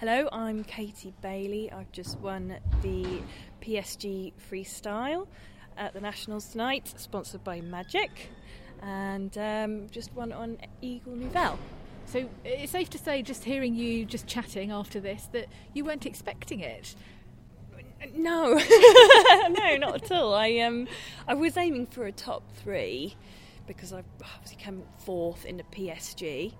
Hello, I'm Katie Bailey. I've just won the PSG Freestyle at the Nationals tonight, sponsored by Magic, and um, just won on Eagle Nouvelle. So it's safe to say, just hearing you just chatting after this, that you weren't expecting it. No, no, not at all. I um, I was aiming for a top three because I obviously came fourth in the PSG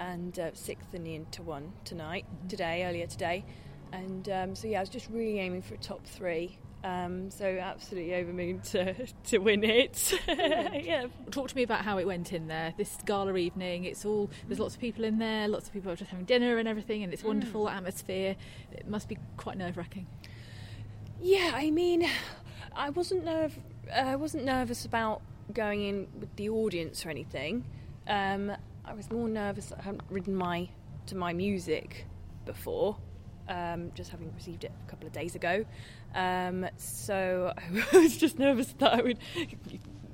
and uh, sixth in the Inter one tonight, today, earlier today. And um, so, yeah, I was just really aiming for a top three. Um, so, absolutely over moon to, to win it. yeah. Talk to me about how it went in there. This gala evening, it's all there's lots of people in there, lots of people are just having dinner and everything, and it's wonderful atmosphere. It must be quite nerve wracking. Yeah, I mean, I wasn't I wasn't nervous about going in with the audience or anything. Um, I was more nervous I hadn't ridden my to my music before, um, just having received it a couple of days ago. Um, so I was just nervous that I would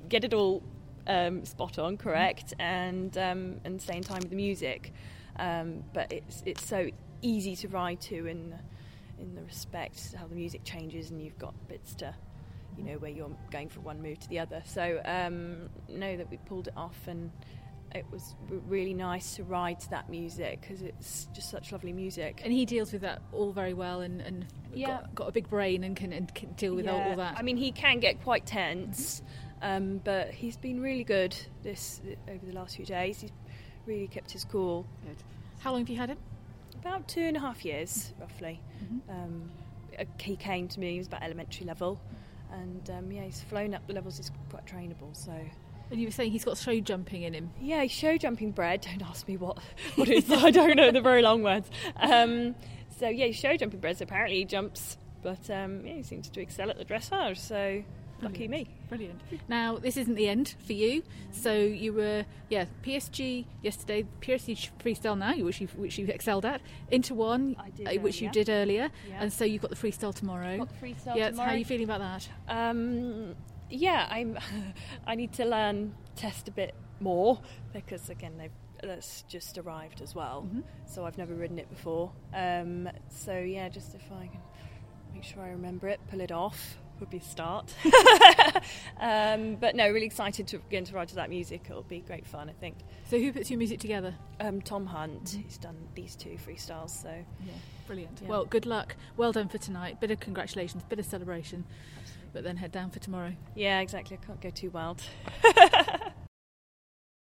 get it all um, spot on, correct, and um, and stay in time with the music. Um, but it's it's so easy to ride to in in the respect how the music changes and you've got bits to you know where you're going from one move to the other. So um, know that we pulled it off and it was really nice to ride to that music because it's just such lovely music. And he deals with that all very well, and, and Yeah. got, got a big brain and can, and can deal with all, Yeah. all that. I mean, he can get quite tense, um, but he's been really good this over the last few days. He's really kept his cool. how long have you had him? About two and a half years, roughly. Um, uh, he came to me. He was about elementary level, and um, yeah, he's flown up the levels. He's quite trainable, so. And you were saying he's got show jumping in him. Yeah, show jumping bred. Don't ask me what what it is. I don't know the very long words. Um, so yeah, show jumping bred. So apparently he jumps, but um, yeah, he seems to excel at the dressage. So lucky me. Brilliant. Now, this isn't the end for you. So you were, yeah, PSG yesterday, PSG freestyle now, which you which you excelled at, Inter one, I did uh, which you did earlier, Yeah. and so you've got the freestyle tomorrow. Got the freestyle yeah, so how are you feeling about that? Um, yeah, I'm. I need to learn test a bit more because again they've that's just arrived as well. So I've never ridden it before. Um, so yeah, just if I can make sure I remember it, pull it off would be a start. um, but no, really excited to again to ride to that music. It'll be great fun, I think. So who puts your music together? Um, Tom Hunt, he's done these two freestyles, so Yeah, brilliant. Yeah. Well, good luck. Well done for tonight. Bit of congratulations, bit of celebration, Absolutely. but then head down for tomorrow. yeah, exactly. I can't go too wild.